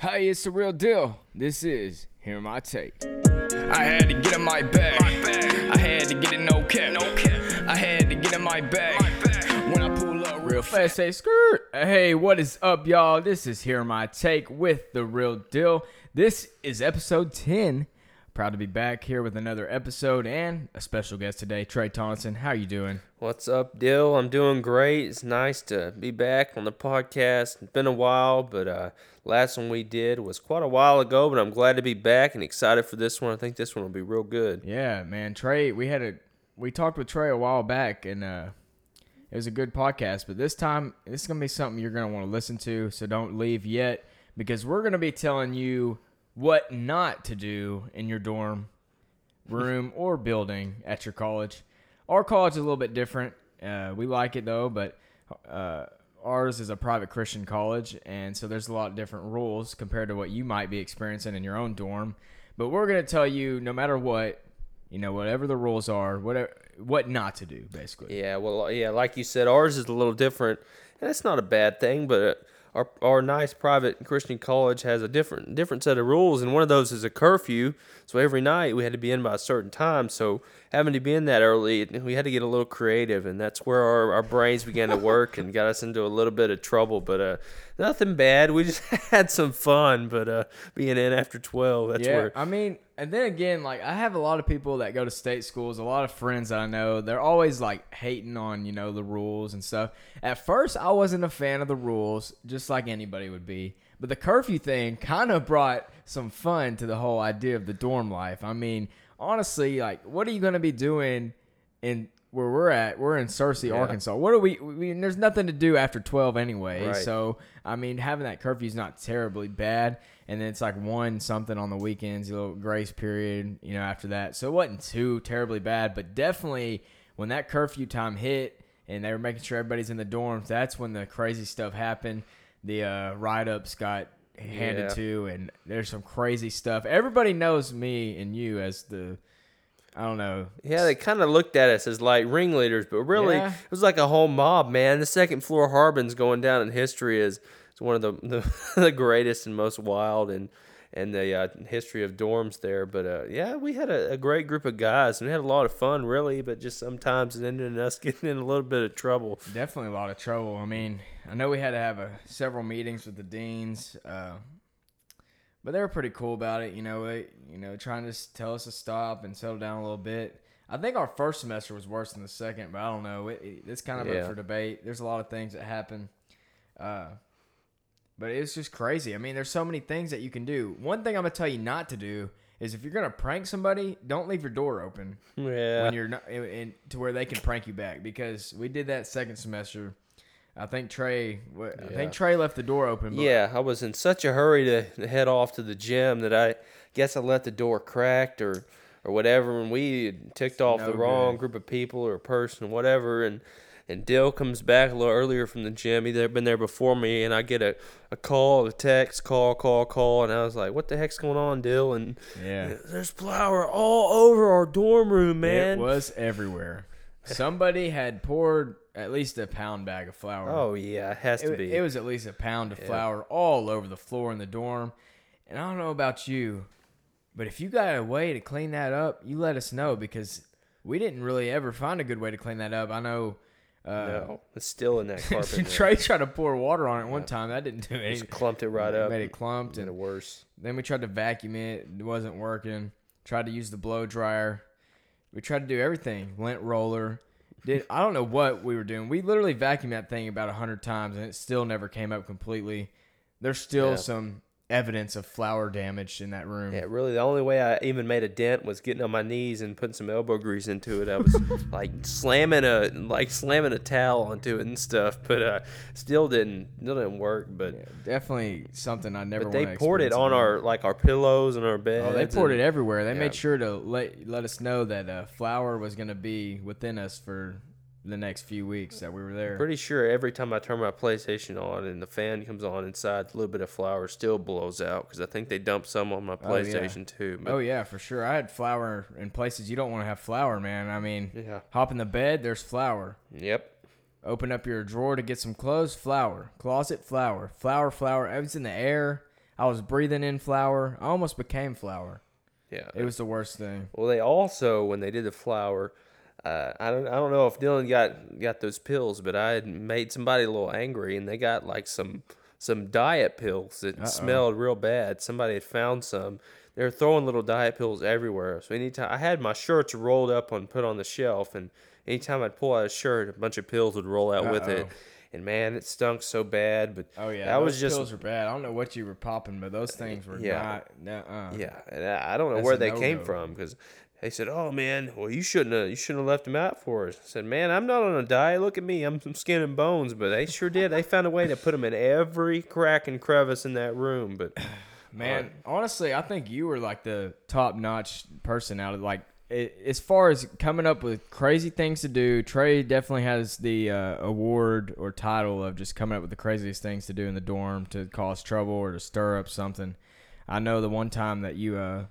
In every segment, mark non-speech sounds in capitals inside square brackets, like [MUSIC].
Hey, it's the real deal. This is Hear My Take. I had to get in my bag. I had to get in no cap. No cap. I had to get in my bag. When I pull up real fast, say skirt. Hey, what is up, y'all? This is Hear My Take with the real deal. This is episode 10. Proud to be back here with another episode and a special guest today, Trey Tonson. How you doing? What's up, Dill? I'm doing great. It's nice to be back on the podcast. It's been a while, but uh, last one we did was quite a while ago. But I'm glad to be back and excited for this one. I think this one will be real good. Yeah, man. Trey, we had a we talked with Trey a while back, and uh, it was a good podcast. But this time, this is gonna be something you're gonna want to listen to. So don't leave yet, because we're gonna be telling you what not to do in your dorm room [LAUGHS] or building at your college. Our college is a little bit different. Uh, we like it though, but uh, ours is a private Christian college, and so there's a lot of different rules compared to what you might be experiencing in your own dorm. But we're gonna tell you, no matter what, you know, whatever the rules are, whatever what not to do, basically. Yeah, well, yeah, like you said, ours is a little different, and that's not a bad thing. But uh, our our nice private Christian college has a different different set of rules, and one of those is a curfew. So every night we had to be in by a certain time. So having to be in that early, we had to get a little creative, and that's where our, our brains began to work and got us into a little bit of trouble. But uh, nothing bad. We just [LAUGHS] had some fun. But uh, being in after twelve, that's yeah, where I mean, and then again, like I have a lot of people that go to state schools, a lot of friends that I know, they're always like hating on, you know, the rules and stuff. At first, I wasn't a fan of the rules, just like anybody would be. But the curfew thing [LAUGHS] kind of brought some fun to the whole idea of the dorm life. I mean, honestly, like, what are you going to be doing in where we're at? We're in Searcy, Yeah. Arkansas. What are we, we? There's nothing to do after 12 anyway. Right. So, I mean, having that curfew is not terribly bad. And then it's like one something on the weekends, a little grace period, you know, after that. So it wasn't too terribly bad, but definitely when that curfew time hit and they were making sure everybody's in the dorms, that's when the crazy stuff happened. The uh, write ups got handed Yeah. to, and there's some crazy stuff. Everybody knows me and you as the, I don't know, Yeah, they kind of looked at us as like ringleaders, but really Yeah. it was like a whole mob, man. The second floor Harbin's going down in history as, as one of the, [LAUGHS] the the greatest and most wild and and the uh, history of dorms there. But uh, yeah, we had a, a great group of guys and we had a lot of fun, really. But just sometimes it ended in us [LAUGHS] getting in a little bit of trouble. Definitely a lot of trouble. I mean, I know we had to have a, several meetings with the deans, uh, but they were pretty cool about it. You know, they, you know, trying to tell us to stop and settle down a little bit. I think our first semester was worse than the second, but I don't know. It, it- it's kind of Yeah. up for debate. There's a lot of things that happen, uh, but it's just crazy. I mean, there's so many things that you can do. One thing I'm gonna tell you not to do is if you're gonna prank somebody, don't leave your door open [LAUGHS] Yeah, when you're not in, to where they can prank you back because we did that second semester. I think Trey, I Yeah. think Trey left the door open. Yeah. I was in such a hurry to head off to the gym that I guess I left the door cracked or or whatever, and we ticked off no the wrong good. group of people or person, whatever, and. And Dill comes back a little earlier from the gym. He'd been there before me, and I get a, a call, a text, call, call, call, and I was like, "What the heck's going on, Dill?" And yeah, there's flour all over our dorm room, man. it was everywhere. Somebody had poured at least a pound bag of flour. Oh yeah, it has to be. it was at least a pound of flour all over the floor in the dorm. And I don't know about you, but if you got a way to clean that up, you let us know because we didn't really ever find a good way to clean that up. I know. Uh, no, it's still in that [LAUGHS] carpet. Trey tried to pour water on it one time. That didn't do anything. Just clumped it right up. Made it clumped, Made and it worse. then we tried to vacuum it. It wasn't working. Tried to use the blow dryer. We tried to do everything. Lint roller. Did I don't know what we were doing. We literally vacuumed that thing about a hundred times, and it still never came up completely. There's still Yeah. some evidence of flour damage in that room. Yeah, really. The only way I even made a dent was getting on my knees and putting some elbow grease into it. I was [LAUGHS] like slamming a like slamming a towel onto it and stuff, but uh, still didn't still didn't work. But Yeah, definitely something I never. but they poured it on our like our pillows and our beds. Oh, they poured and- it everywhere. They yeah. made sure to let let us know that uh, flour was going to be within us for the next few weeks that we were there. Pretty sure every time I turn my PlayStation on and the fan comes on inside, a little bit of flour still blows out because I think they dumped some on my Oh, yeah. PlayStation too. But Oh yeah, for sure. I had flour in places you don't want to have flour, man. I mean, yeah, hop in the bed, there's flour. yep. Open up your drawer to get some clothes, flour. Closet, flour. Flour, flour. It was in the air. I was breathing in flour. I almost became flour. Yeah. It was the worst thing. Well, they also when they did the flour, uh, I don't I don't know if Dylan got got those pills, but I had made somebody a little angry, and they got like some some diet pills that Uh-oh. smelled real bad. Somebody had found some. They were throwing little diet pills everywhere. So anytime I had my shirts rolled up and put on the shelf, and anytime I'd pull out a shirt, a bunch of pills would roll out with it. And man, it stunk so bad. But Oh yeah, that those was just pills were bad. I don't know what you were popping, but those things were Yeah. not. Uh, Yeah, and I I don't know That's where they came no-go. from because they said, "Oh man, well you shouldn't have you shouldn't have left them out for us." I said, "Man, I'm not on a diet. Look at me, I'm some skin and bones." But they sure did. They found a way to put them in every crack and crevice in that room. But [SIGHS] Man, honestly, I think you were like the top notch person out of like as far as coming up with crazy things to do. Trey definitely has the uh, award or title of just coming up with the craziest things to do in the dorm to cause trouble or to stir up something. I know the one time that you uh,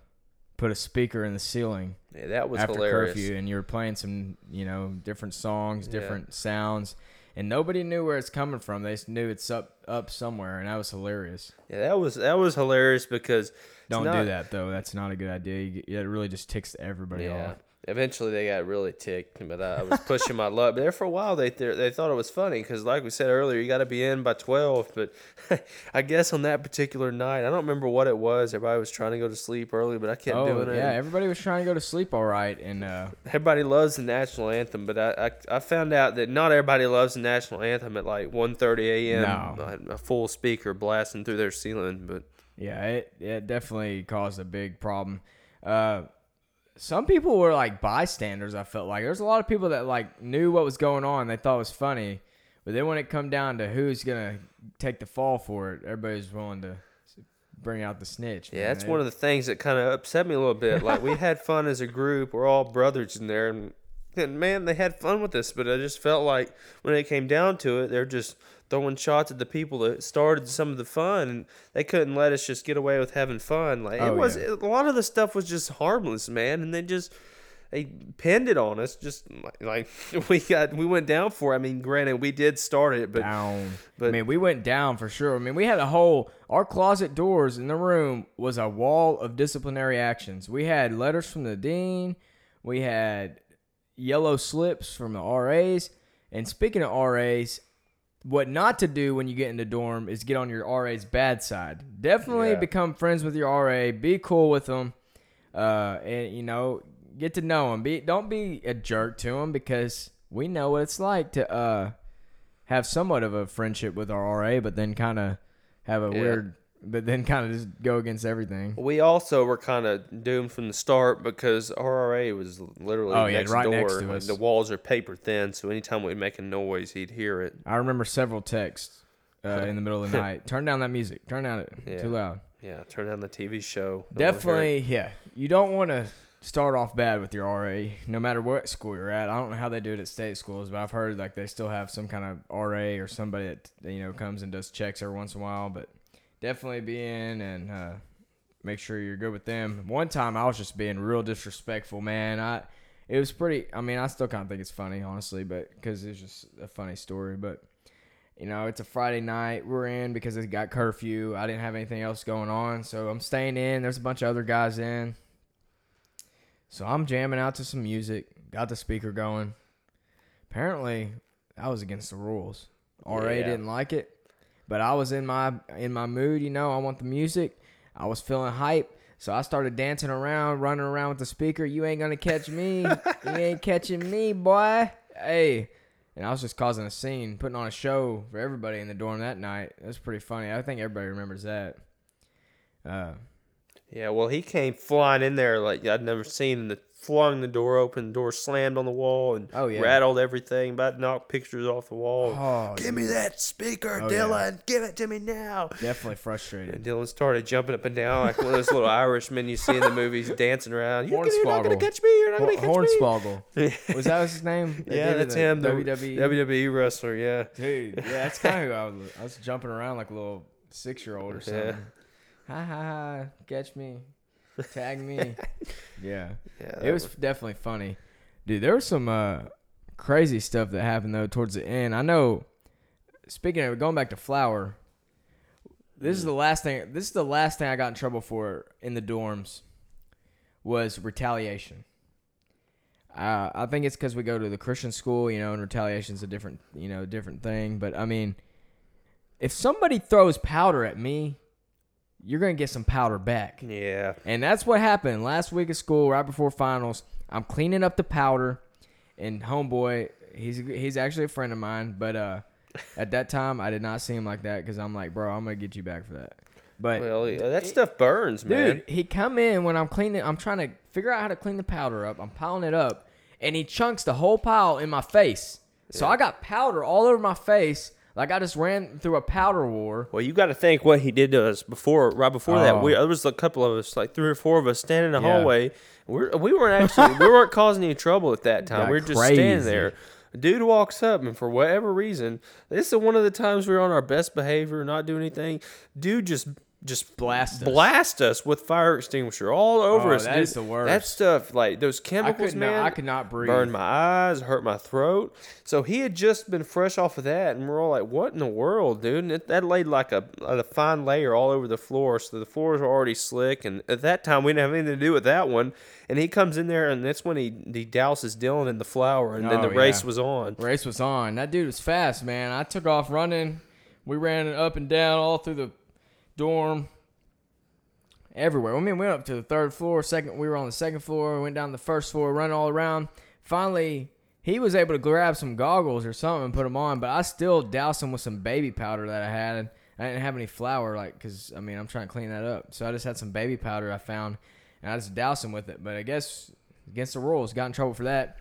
put a speaker in the ceiling yeah, that was after hilarious. curfew and you were playing some you know different songs Yeah. different sounds and nobody knew where it's coming from they just knew it's up up somewhere and that was hilarious Yeah, that was that was hilarious because don't not- do that though that's not a good idea it really just ticks everybody Yeah. off Eventually, they got really ticked, but I, I was pushing my luck. But there for a while, they they, they thought it was funny because, like we said earlier, you got to be in by twelve. But [LAUGHS] I guess on that particular night, I don't remember what it was. Everybody was trying to go to sleep early, but I kept oh doing it. yeah everybody was trying to go to sleep all right and uh Everybody loves the national anthem, but I, I, I found out that not everybody loves the national anthem at like 1.30 a.m. No. A full speaker blasting through their ceiling. But Yeah, it, it definitely caused a big problem. Uh, some people were like bystanders. I felt like there's a lot of people that like knew what was going on. They thought it was funny, but then when it come down to who's gonna take the fall for it, everybody's willing to bring out the snitch. yeah, that's one of the things that kind of upset me a little bit. Like we had fun as a group. We're all brothers in there, and, and man, they had fun with us. But I just felt like when it came down to it, they're just throwing shots at the people that started some of the fun, and they couldn't let us just get away with having fun. Like Oh, it was, yeah. a lot of the stuff was just harmless, man, and they just. They pinned it on us, just like, [LAUGHS] we got, we went down for. it. I mean, granted, we did start it, but down. but- I mean, we went down for sure. I mean, we had a whole our closet doors in the room was a wall of disciplinary actions. We had letters from the dean. We had yellow slips from the RAs. And speaking of RAs, what not to do when you get into the dorm is get on your RA's bad side. Definitely Yeah. become friends with your RA. Be cool with them. Uh, and you know, get to know them. Be don't be a jerk to them because we know what it's like to uh have somewhat of a friendship with our RA, but then kind of have a Yeah. weird, but then kind of just go against everything. We also were kind of doomed from the start because RRA was literally Oh, yeah, next right door. next to us. The walls are paper thin, so anytime we'd make a noise, he'd hear it. I remember several texts uh, [LAUGHS] in the middle of the night. Turn down that music. Turn down it. Yeah. Too loud. Yeah, turn down the TV show. Don't wanna hear it. Definitely, yeah. You don't want to start off bad with your RA, no matter what school you're at. I don't know how they do it at state schools, but I've heard like they still have some kind of RA or somebody that you know comes and does checks every once in a while. But definitely be in and uh, make sure you're good with them. One time I was just being real disrespectful, man. I it was pretty. I mean, I still kind of think it's funny, honestly, but because it's just a funny story, but. You know, it's a Friday night. We're in because it got curfew. I didn't have anything else going on, so I'm staying in. There's a bunch of other guys in. So I'm jamming out to some music. Got the speaker going. Apparently, that was against the rules. RA Yeah. didn't like it, but I was in my in my mood. You know, I want the music. I was feeling hype, so I started dancing around, running around with the speaker. You ain't gonna catch me. you [LAUGHS] ain't catching me, boy. Hey. And I was just causing a scene, putting on a show for everybody in the dorm that night. Was pretty funny. I think everybody remembers that. Uh, Yeah, well, he came flying in there like I'd never seen, the, flung the door open, the door slammed on the wall, and Oh, yeah. rattled everything, about knocked pictures off the wall. oh, Give me that speaker, Oh, yeah. Dylan. Give it to me now. definitely frustrated. And Dylan started jumping up and down like one of those little [LAUGHS] Irishmen you see in the movies dancing around. You're, you're not going to catch me. You're not going to catch me. Hornswoggle. [LAUGHS] Was that his name? They yeah, that's him. The WWE. WWE wrestler. Yeah. Dude, yeah, that's kind of who I was. I was jumping around like a little six year old or [LAUGHS] something. Yeah. Ha ha ha! Catch me, tag me. [LAUGHS] yeah, Yeah. it that was definitely funny, dude. There was some uh, crazy stuff that happened though towards the end. I know. Speaking of going back to flour, this is the last thing. This is the last thing I got in trouble for in the dorms was retaliation. Uh, I think it's because we go to the Christian school, you know, and retaliation's a different, you know, different thing. But I mean, if somebody throws powder at me, you're gonna get some powder back. Yeah. And that's what happened last week at school, right before finals. I'm cleaning up the powder, and homeboy, he's he's actually a friend of mine, but uh, [LAUGHS] at that time I did not see him like that because I'm like, bro, I'm gonna get you back for that. But Well, that stuff burns, man. dude, he come in when I'm cleaning. I'm trying to figure out how to clean the powder up. I'm piling it up, and he chunks the whole pile in my face. So I got powder all over my face, like I just ran through a powder war. Well, you got to think what he did to us before, right before that. Oh. We there was a couple of us, like three or four of us, standing in the Yeah. hallway. We're, we weren't actually we [LAUGHS] weren't causing any trouble at that time. Got we were just standing there. Dude walks up, and for whatever reason, this is one of the times we were on our best behavior, not doing anything. Dude just just Blast us. blast us with fire extinguisher all over Oh, us. that dude. is the worst. That stuff, like those chemicals, could man. not. I could not breathe. Burned my eyes, hurt my throat. So he had just been fresh off of that, and we're all like, "What in the world, dude?" And it, that laid like a, a fine layer all over the floor, so the floors were already slick. And at that time, we didn't have anything to do with that one. And he comes in there, and that's when he he douses Dylan in the flour, and then Oh, the race was on. Race was on. That dude was fast, man. I took off running. We ran up and down all through the dorm. Everywhere. I mean, we went up to the third floor. Second, we were on the second floor. Went down the first floor, running all around. Finally, he was able to grab some goggles or something and put them on. But I still doused him with some baby powder that I had. I didn't have any flour, like, cause I mean, I'm trying to clean that up. So I just had some baby powder I found, and I just doused him with it. But I guess against the rules, got in trouble for that.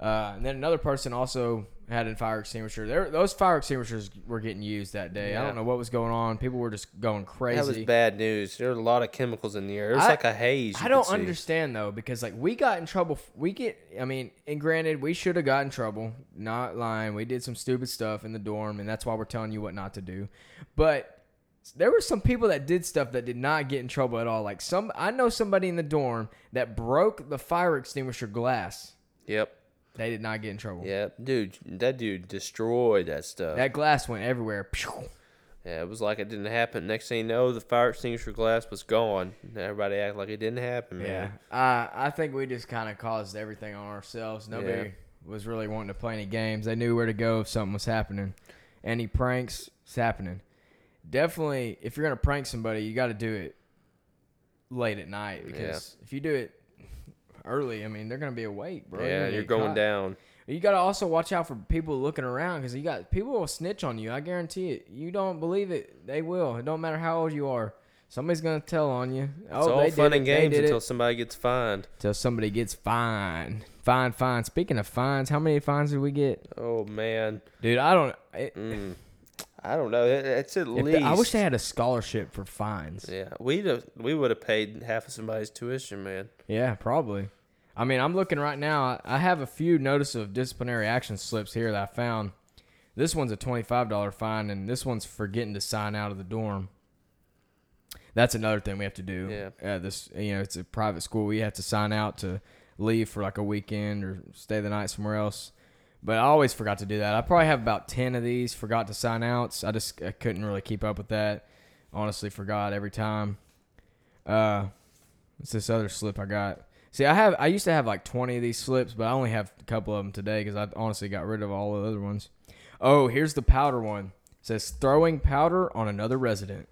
Uh, and then another person also had a fire extinguisher. There, those fire extinguishers were getting used that day. I don't know what was going on. People were just going crazy. That was bad news. There were a lot of chemicals in the air. It was I- like a haze. I don't understand though because like we got in trouble. We get. I mean, and granted, we should have got in trouble. Not lying. We did some stupid stuff in the dorm, and that's why we're telling you what not to do. But there were some people that did stuff that did not get in trouble at all. Like some, I know somebody in the dorm that broke the fire extinguisher glass. Yep. They did not get in trouble. Yep. Dude, that dude destroyed that stuff. That glass went everywhere. Pew. Yeah, it was like it didn't happen. Next thing you know, the fire extinguisher glass was gone. Everybody acted like it didn't happen, Yeah, man. uh, I think we just kind of caused everything on ourselves. Nobody was really wanting to play any games. They knew where to go if something was happening. Any pranks, it's happening. Definitely, if you're gonna prank somebody, you got to do it late at night because if you do it early, I mean they're gonna be awake, bro. Yeah, you're going caught. down. You got to also watch out for people looking around because you got people will snitch on you. I guarantee it. You don't believe it, they will. It don't matter how old you are. Somebody's gonna tell on you. It's oh, all fun and. Games until it. somebody gets fined. Until somebody gets fined. Fine, fine. Speaking of fines, how many fines did we get, Oh man, dude? I don't. It, mm. I don't know. It's at least. they- I wish they had a scholarship for fines. Yeah, we'd have, we would have paid half of somebody's tuition, man. Yeah, probably. I mean, I'm looking right now. I have a few notice of disciplinary action slips here that I found. This one's a twenty-five dollar fine, and this one's for getting to sign out of the dorm. That's another thing we have to do. Yeah. Uh, this, you know, it's a private school. We have to sign out to leave for like a weekend or stay the night somewhere else. But I always forgot to do that. I probably have about ten of these. Forgot to sign outs. I just I couldn't really keep up with that. Honestly, forgot every time. Uh, what's this other slip I got? See, I have I used to have like twenty of these slips, but I only have a couple of them today because I honestly got rid of all the other ones. Oh, here's the powder one. It says throwing powder on another resident,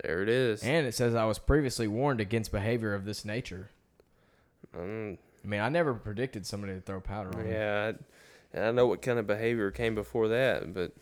There it is. and it says I was previously warned against behavior of this nature. Mm, I mean, I never predicted somebody to throw powder on. me. yeah, I, I know what kind of behavior came before that, but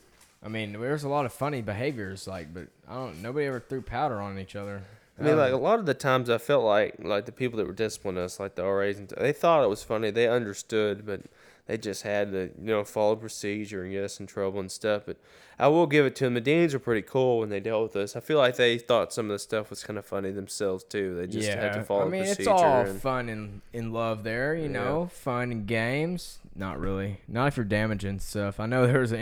I mean, there's a lot of funny behaviors, like, but I don't. Nobody ever threw powder on each other. I mean, Um, like a lot of the times, I felt like like the people that were disciplining us, like the RAs, and they thought it was funny. They understood, but they just had to, you know, follow procedure and get us in trouble and stuff. But I will give it to them. The deans were pretty cool when they dealt with us. I feel like they thought some of the stuff was kind of funny themselves too. They just had to follow I mean, procedure. it's all and, fun and in love there, you Yeah. know, fun and games. Not really. Not if you're damaging stuff. I know [LAUGHS] there was an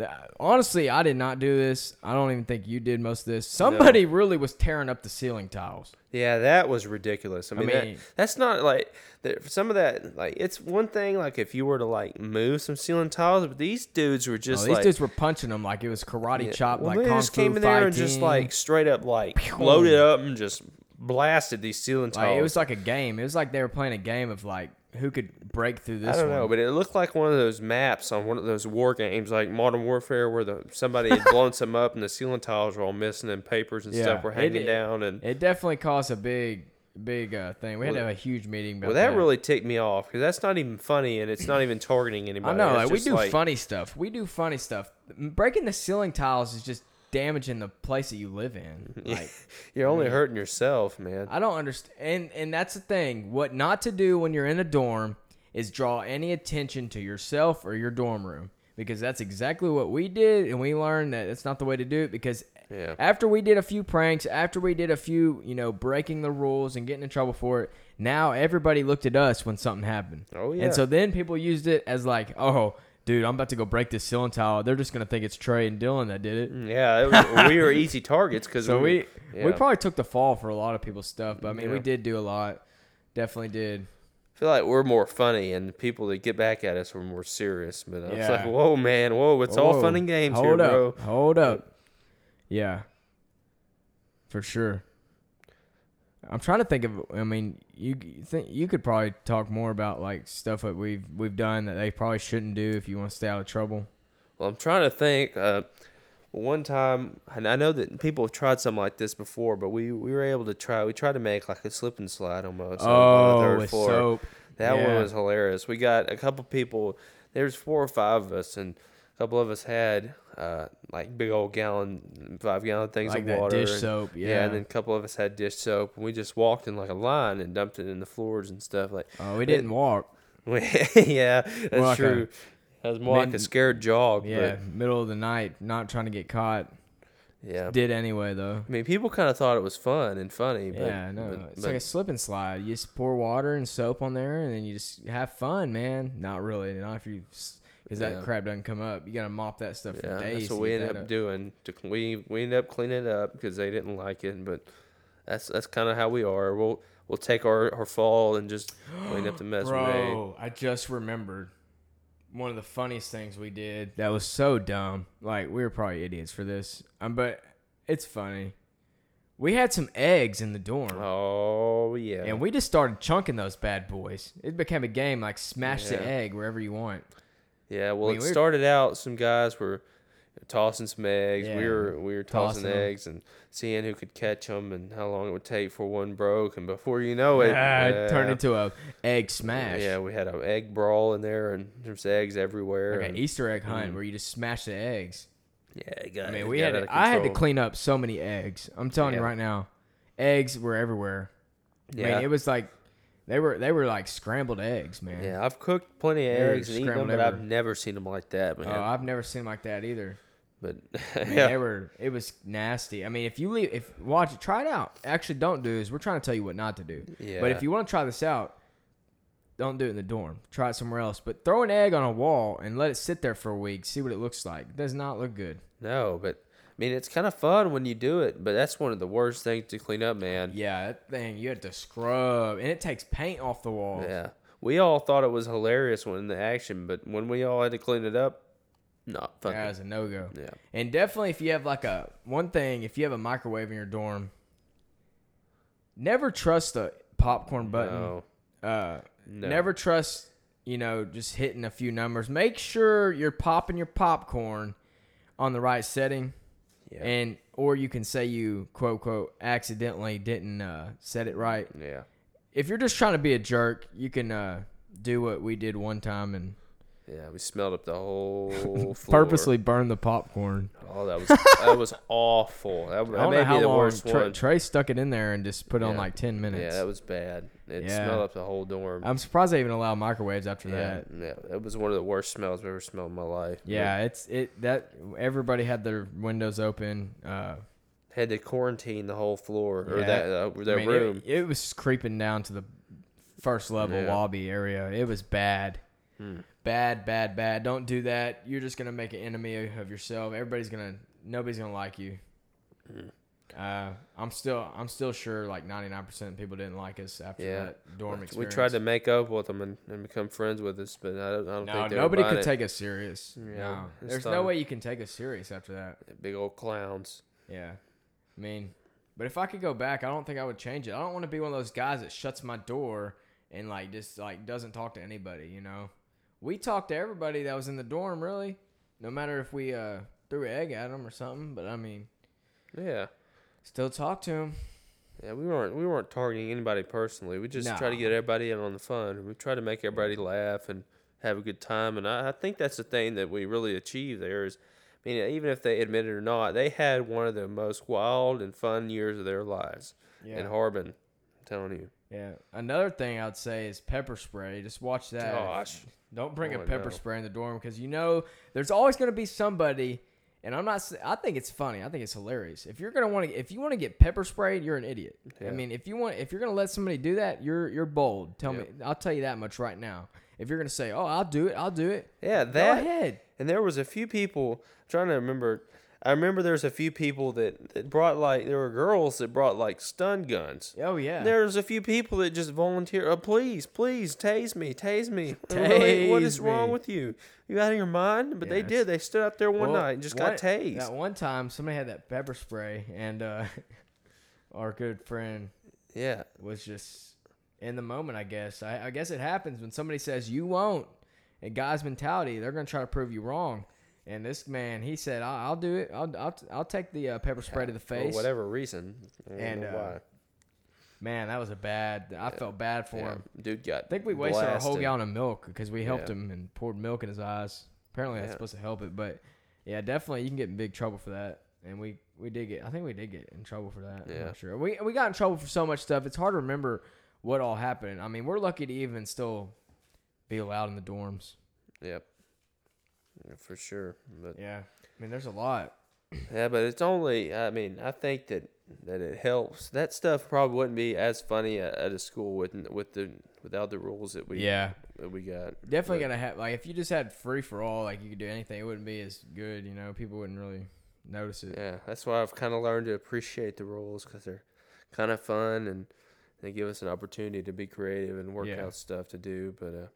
Uh, honestly, I did not do this. I don't even think you did most of this. Somebody really was tearing up the ceiling tiles. Yeah, that was ridiculous. I mean, that- mean- that's not like that- some of that. Like, it's one thing like if you were to like move some ceiling tiles, but these dudes were Oh, just these like dudes were punching them like it was karate yeah, chop, well, like they just came in there and just like straight up like loaded up and just blasted these ceiling tiles. Like, it was like a game. It was like they were playing a game of like who could break through this. I don't one. know, but it looked like one of those maps on one of those war games, like Modern Warfare, where the somebody had blown some up and the ceiling tiles were all missing and papers and Yeah, stuff were hanging it- down. And It definitely caused a big, big uh, thing. We had to have a huge meeting about well, that really ticked me off because that's not even funny and it's not even targeting anybody. I know, like we do like- funny stuff. We do funny stuff. Breaking the ceiling tiles is just damaging the place that you live in. [LAUGHS] Like You're only hurting yourself, man. I don't understand, and and that's the thing. What not to do when you're in a dorm is draw any attention to yourself or your dorm room because that's exactly what we did, and we learned that it's not the way to do it because. Yeah. After we did a few pranks, after we did a few, you know, breaking the rules and getting in trouble for it, now everybody looked at us when something happened. Oh, yeah. And so then people used it as like, oh, dude, I'm about to go break this ceiling tile. They're just gonna think it's Trey and Dylan that did it. Mm, yeah, it was, we were [LAUGHS] easy targets because So we we yeah. probably took the fall for a lot of people's stuff, but I mean, we did do a lot. Definitely did. I feel like we're more funny and the people that get back at us were more serious. But I was like, whoa, man, whoa, it's all fun and games Hold here, up. bro. Hold up. Yeah. For sure. I'm trying to think of. I mean, you think you could probably talk more about like stuff that we've we've done that they probably shouldn't do if you want to stay out of trouble. Well, I'm trying to think. Uh, one time, and I know that people have tried something like this before, but we, we were able to try. We tried to make like a slip and slide almost on- on the Oh, third with floor. soap. That Yeah. one was hilarious. We got a couple people. There's four or five of us, and a couple of us had uh, like big old gallon, five gallon things Like of that water. dish and- soap, yeah, yeah. and then a couple of us had dish soap. And we just walked in like a line and dumped it in the floors and stuff. Like, Oh, we didn't walk. [LAUGHS] yeah, that's like a true. That was more like a scared jog. Yeah, but middle of the night, not trying to get caught. yeah. Did anyway though. I mean, people kind of thought it was fun and funny. But, yeah, no, but- it's but- like a slip and slide. You just pour water and soap on there, and then you just have fun, man. Not really, not if you, because that Yeah. crap doesn't come up. You gotta mop that stuff for yeah, days. that's what we ended that up doing. To, we we ended up cleaning it up because they didn't like it. But that's that's kind of how we are. We'll we'll take our, our fall and just clean up the mess. [GASPS] Bro, I just remembered one of the funniest things we did. That was so dumb. Like we were probably idiots for this, um, but it's funny. We had some eggs in the dorm. Oh yeah. And we just started chunking those bad boys. It became a game like smash the egg wherever you want. Yeah. Well, mean, it we're- started out. Some guys were tossing some eggs. Yeah, we were we were tossing, tossing eggs and seeing who could catch them and how long it would take for one broke. And before you know it, Ah, [LAUGHS] it turned into a egg smash. Yeah, we had an egg brawl in there, and there's eggs everywhere. Like an and- Easter egg hunt Mm. where you just smash the eggs. yeah, got, I mean, we had to, I had to clean up so many eggs. I'm telling you right now, eggs were everywhere. I Yeah. mean, it was like they were they were like scrambled eggs, man. Yeah, I've cooked plenty of They were eggs and eaten them, scrambled but I've everywhere. never seen them like that, man. Oh, I've never seen 'em like that either. but [LAUGHS] I mean, yeah, They were it was nasty. I mean, if you leave, if watch it, try it out. Actually, don't do this. We're trying to tell you what not to do. But Yeah. if you want to try this out, don't do it in the dorm. Try it somewhere else. But throw an egg on a wall and let it sit there for a week. See what it looks like. It does not look good. no, but I mean, it's kind of fun when you do it, but that's one of the worst things to clean up, man. Yeah, that thing you had to scrub, and it takes paint off the wall. Yeah. We all thought it was hilarious when in the action, but when we all had to clean it up, not fun. That is a no go. Yeah. And definitely, if you have like a one thing, if you have a microwave in your dorm, never trust the popcorn button. No. Uh, No. Never trust, you know, just hitting a few numbers. Make sure you're popping your popcorn on the right setting, Yeah. and or you can say you quote quote accidentally didn't uh, set it right. yeah. If you're just trying to be a jerk, you can uh, do what we did one time and Yeah. We smelled up the whole [LAUGHS] floor. purposely burned the popcorn. Oh, that was that was [LAUGHS] awful. That, I that may know be how the long worst Trey, one. Trey stuck it in there and just put it on like ten minutes. Yeah, that was bad. It Yeah. smelled up the whole dorm. I'm surprised they even allowed microwaves after yeah, that. yeah, it was one of the worst smells I've ever smelled in my life. Yeah, it's it that everybody had their windows open. Uh, had to quarantine the whole floor or Yeah. that uh, their I mean, it- room. It, was creeping down to the first level Yeah. lobby area. It was bad. Hmm. Bad, bad, bad. Don't do that. You're just gonna make an enemy of yourself. Everybody's gonna, nobody's gonna like you. Mm. Uh, I'm still, I'm still sure like 99% of people didn't like us after Yeah. that dorm We experience. We tried to make up with them and, and become friends with us, but I don't, I don't No, think they nobody could it. take us serious. Yeah, no, there's no way you can take us serious after that. Big old clowns. Yeah, I mean, but if I could go back, I don't think I would change it. I don't want to be one of those guys that shuts my door and like just like doesn't talk to anybody. You know, we talked to everybody that was in the dorm, really. No matter if we uh threw an egg at them or something, but I mean, Yeah. still talk to them. Yeah, we weren't we weren't targeting anybody personally. We just try to get everybody in on the fun. We try to make everybody laugh and have a good time. And I, I think that's the thing that we really achieved there is, I mean, even if they admit it or not, they had one of the most wild and fun years of their lives Yeah, in Harbin. I'm telling you. Yeah. Another thing I'd say is pepper spray. Just watch that. Gosh. Don't bring Oh, a pepper know. spray in the dorm because you know there's always going to be somebody. And I'm not. I think it's funny. I think it's hilarious. If you're gonna want to, if you want to get pepper sprayed, you're an idiot. I mean, if you want, if you're gonna let somebody do that, you're you're bold. Tell Yeah. me. I'll tell you that much right now. If you're gonna say, "Oh, I'll do it," I'll do it. Yeah, Go that ahead. And there was a few people I'm trying to remember. I remember there was a few people that, that brought like there were girls that brought like stun guns. Oh yeah. There was a few people that just volunteered. Oh, please, please, tase me, tase me. Tase [LAUGHS] Really? What is Tase wrong with you? You out of your mind? But Yeah, they did. They stood up there one Well, night and just got tased. That one time, somebody had that pepper spray, and uh, [LAUGHS] our good friend yeah, was just in the moment. I guess. I, I guess it happens when somebody says you won't. A guy's mentality, they're gonna try to prove you wrong. And this man, he said, "I'll, I'll do it. I'll, I'll, I'll take the uh, pepper spray to the [LAUGHS] face for whatever reason. And, uh, why. Man, that was a bad. I felt bad for Yeah, him. dude got. I think we wasted our whole gallon of milk because we helped Yeah. him and poured milk in his eyes. Apparently, that's Yeah. supposed to help it, but yeah, definitely you can get in big trouble for that. And we we did get. I think we did get in trouble for that. Yeah. not sure. We we got in trouble for so much stuff. It's hard to remember what all happened. I mean, we're lucky to even still be allowed in the dorms. Yep. For sure. But Yeah, I mean, there's a lot. Yeah, but it's only. I mean, I think that that it helps. That stuff probably wouldn't be as funny at, at a school with with the without the rules that we Yeah, that we got. definitely But- gonna have like if you just had free for all, like you could do anything, it wouldn't be as good. You know, people wouldn't really notice it. Yeah, that's why I've kind of learned to appreciate the rules because they're kind of fun and they give us an opportunity to be creative and work Yeah. out stuff to do. But uh,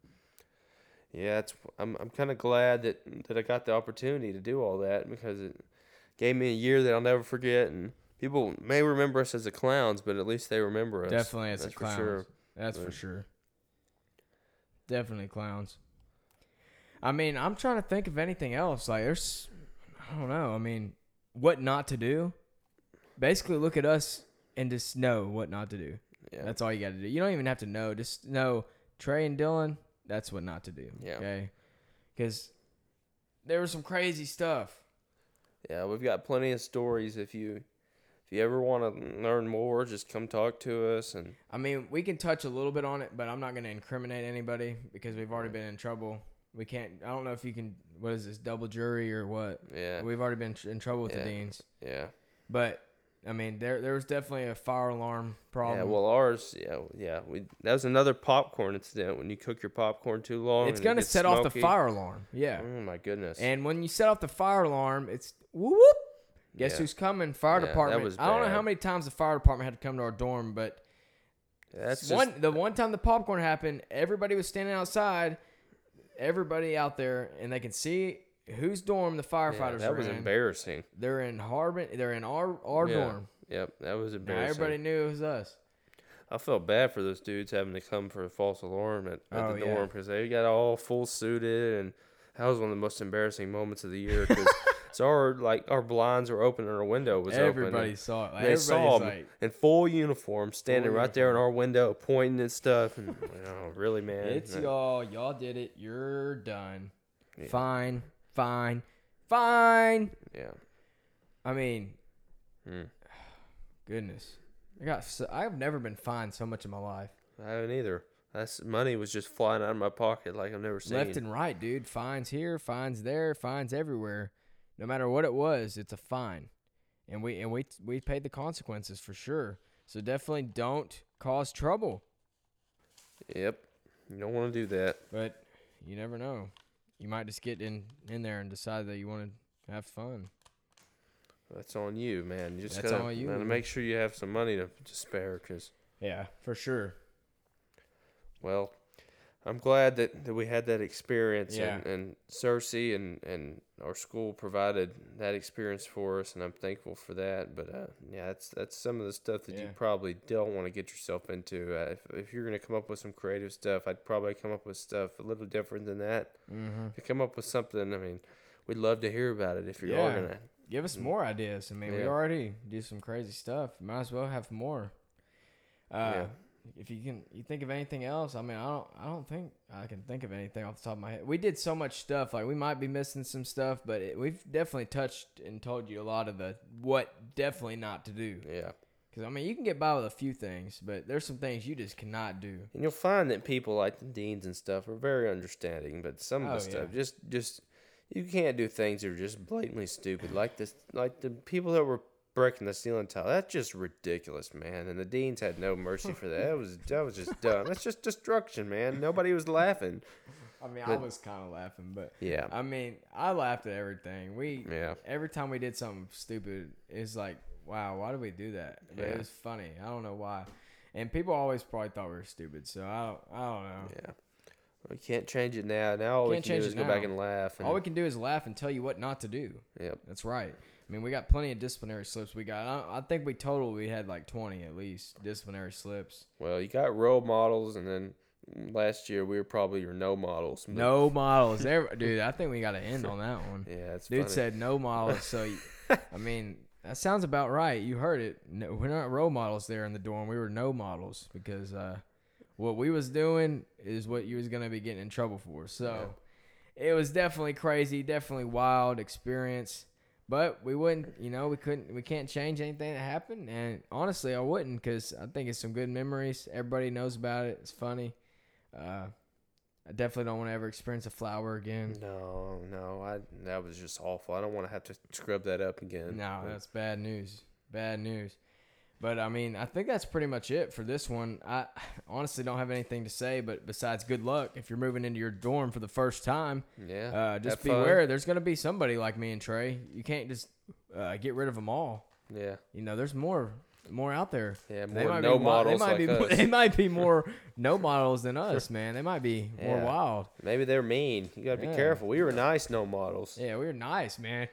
yeah, it's I'm I'm kind of glad that that I got the opportunity to do all that because it gave me a year that I'll never forget. And people may remember us as the clowns, but at least they remember us. Definitely as a That's for clowns. sure. That's for sure. Definitely clowns. I mean, I'm trying to think of anything else. Like, there's, I don't know. I mean, what not to do? Basically, look at us and just know what not to do. Yeah. That's all you got to do. You don't even have to know. Just know Trey and Dylan. That's what not to do. Yeah. Okay. Because there was some crazy stuff. Yeah, we've got plenty of stories. If you if you ever want to learn more, just come talk to us. And I mean, we can touch a little bit on it, but I'm not going to incriminate anybody because we've already been in trouble. We can't. I don't know if you can. What is this double jury or what? yeah, We've already been tr- in trouble with Yeah. the deans. yeah, But I mean, there there was definitely a fire alarm problem. yeah. Well, ours, yeah, yeah. We that was another popcorn incident when you cook your popcorn too long. it's it gonna set off the fire alarm. Yeah. Oh my goodness. And when you set off the fire alarm, it's whoop whoop. Guess Yeah. who's coming? Fire Yeah, that department. was I don't know how many times the fire department had to come to our dorm, but That's just, one the one time the popcorn happened, everybody was standing outside, everybody out there, and they can see whose dorm the yeah, firefighters that are was in. embarrassing. They're in Harbin. They're in our our Yeah, dorm. Yep, that was Now embarrassing. everybody knew it was us. I felt bad for those dudes having to come for a false alarm at, at Oh, the yeah. dorm because they got all full suited and that was one of the most embarrassing moments of the year because so [LAUGHS] our like our blinds were open and our window was Everybody open. Everybody saw it. Like, They saw saw 'em like, in full uniform, standing Full right there in our window, pointing at stuff, and you know, really, man, "It's y'all. Y'all did it. You're done. Yeah. Fine, fine, fine." yeah, I mean, Hmm. [SIGHS] goodness, I got. So, I've never been fined so much in my life. I haven't either. That's money was just flying out of my pocket like I've never seen. Left and right, dude. Fines here, fines there, fines everywhere. No matter what it was, it's a fine, and we and we we paid the consequences for sure. So definitely don't cause trouble. Yep, you don't want to do that. But you never know. You might just get in in there and decide that you want to have fun. That's on you, man. You just That's gotta, on you, gotta make sure you have some money to, to spare, cause Yeah, for sure. well, I'm glad that, that we had that experience, Yeah. and, and Searcy and, and our school provided that experience for us, and I'm thankful for that. But uh, yeah, that's that's some of the stuff that you probably don't want to get yourself into. Uh, if if you're gonna come up with some creative stuff, I'd probably come up with stuff a little different than that. Mm-hmm. To come up with something, I mean, we'd love to hear about it if you're Yeah. gonna. Give us more ideas. I mean, we already do some crazy stuff. Might as well have more. Uh, Yeah. If you can, you think of anything else? I mean, I don't. I don't think I can think of anything off the top of my head. We did so much stuff. Like we might be missing some stuff, but it, we've definitely touched and told you a lot of the what definitely not to do. Yeah. Because I mean, you can get by with a few things, but there's some things you just cannot do. And you'll find that people like the deans and stuff are very understanding, but some of Oh, the stuff yeah. just just you can't do things that are just blatantly stupid. Like this like the people that were breaking the ceiling tile. That's just ridiculous, man. And the deans had no mercy for that. That was that was just dumb. That's just destruction, man. Nobody was laughing. I mean, I was kind of laughing, but Yeah. I mean, I laughed at everything. We Yeah. every time we did something stupid, it's like, wow, why did we do that? But Yeah. it was funny. I don't know why. And people always probably thought we were stupid, so I don't, I don't know. Yeah. We can't change it now. Now all we Can't can do change is go back and laugh. And, All we can do is laugh and tell you what not to do. yep. That's right. I mean, we got plenty of disciplinary slips. We got, I, I think we total we had like twenty at least disciplinary slips. Well, you got role models, and then last year we were probably your no models. No models, Every- [LAUGHS] dude. I think we got to end on that one. [LAUGHS] Yeah, it's Dude funny. said no models, so you, [LAUGHS] I mean that sounds about right. You heard it. No, we're not role models there in the dorm. We were no models because uh, what we was doing is what you was gonna be getting in trouble for. So it was definitely crazy, definitely wild experience. But we wouldn't, you know, we couldn't, we can't change anything that happened. And honestly, I wouldn't because I think it's some good memories. Everybody knows about it. It's funny. Uh, I definitely don't want to ever experience a flour again. No, no, I that was just awful. I don't want to have to scrub that up again. No, that's bad news. Bad news. But I mean, I think that's pretty much it for this one. I honestly don't have anything to say, but besides good luck if you're moving into your dorm for the first time. yeah. Uh, just fun. beware. There's gonna be somebody like me and Trey. You can't just uh, get rid of them all. Yeah, You know, there's more, more out there. yeah. They More might no be, models they might like be, us. [LAUGHS] They might be [LAUGHS] more no models than us, man. They might be more wild. Maybe they're mean. You gotta be Yeah. careful. We were nice no models. Yeah, we were nice, man.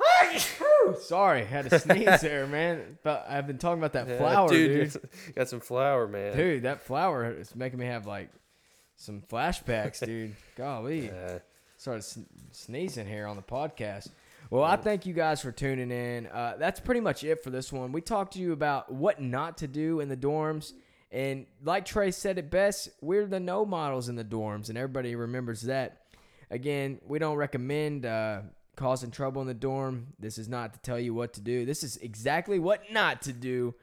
[LAUGHS] Sorry, had to sneeze there, [LAUGHS] man. But I've been talking about that Yeah, flour, dude. dude. got some flour, man. Dude, that flour is making me have like some flashbacks, dude. [LAUGHS] Golly, Yeah. started sn- sneezing here on the podcast. Well, I thank you guys for tuning in. Uh, that's pretty much it for this one. We talked to you about what not to do in the dorms. And like Trey said it best, we're the no models in the dorms, and everybody remembers that. Again, we don't recommend uh, causing trouble in the dorm. This is not to tell you what to do. This is exactly what not to do.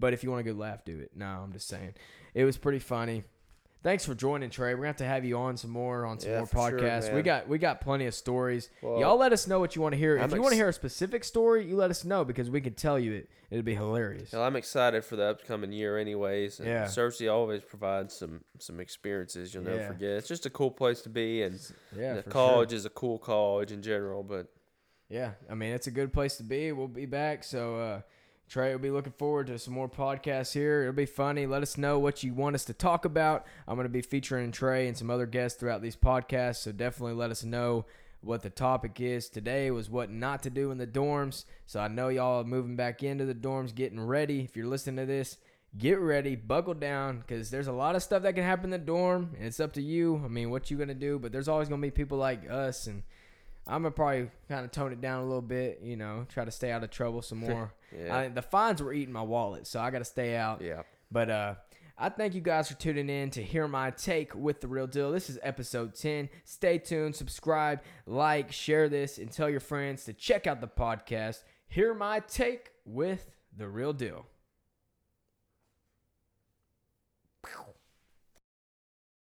But if you want a good laugh, do it. No, I'm just saying. It was pretty funny. Thanks for joining, Trey. We're gonna have to have you on some more on some Yeah, more for sure, podcasts. we got we got plenty of stories. Well, Y'all let us know what you want to hear. If I'm you want to hear a specific story, you let us know because we can tell you it. It'd be hilarious. Well, I'm excited for the upcoming year, anyways. And Yeah. Searcy always provides some some experiences you'll never Yeah. forget. It's just a cool place to be, and Yeah, the college sure. is a cool college in general. But Yeah, I mean it's a good place to be. We'll be back, so uh, Trey will be looking forward to some more podcasts here. It'll be funny. Let us know what you want us to talk about. I'm going to be featuring Trey and some other guests throughout these podcasts, so definitely let us know what the topic is. Today was what not to do in the dorms. So I know y'all are moving back into the dorms, getting ready. If you're listening to this, get ready, buckle down, because there's a lot of stuff that can happen in the dorm, and it's up to you. I mean, what you gonna do? But there's always gonna be people like us and. I'm gonna probably kind of tone it down a little bit, you know, try to stay out of trouble some more. Yeah. I, the fines were eating my wallet, so I got to stay out. yeah, But uh, I thank you guys for tuning in to hear my take with the real deal. This is episode 10. Stay tuned, subscribe, like, share this, and tell your friends to check out the podcast. Hear my take with the real deal.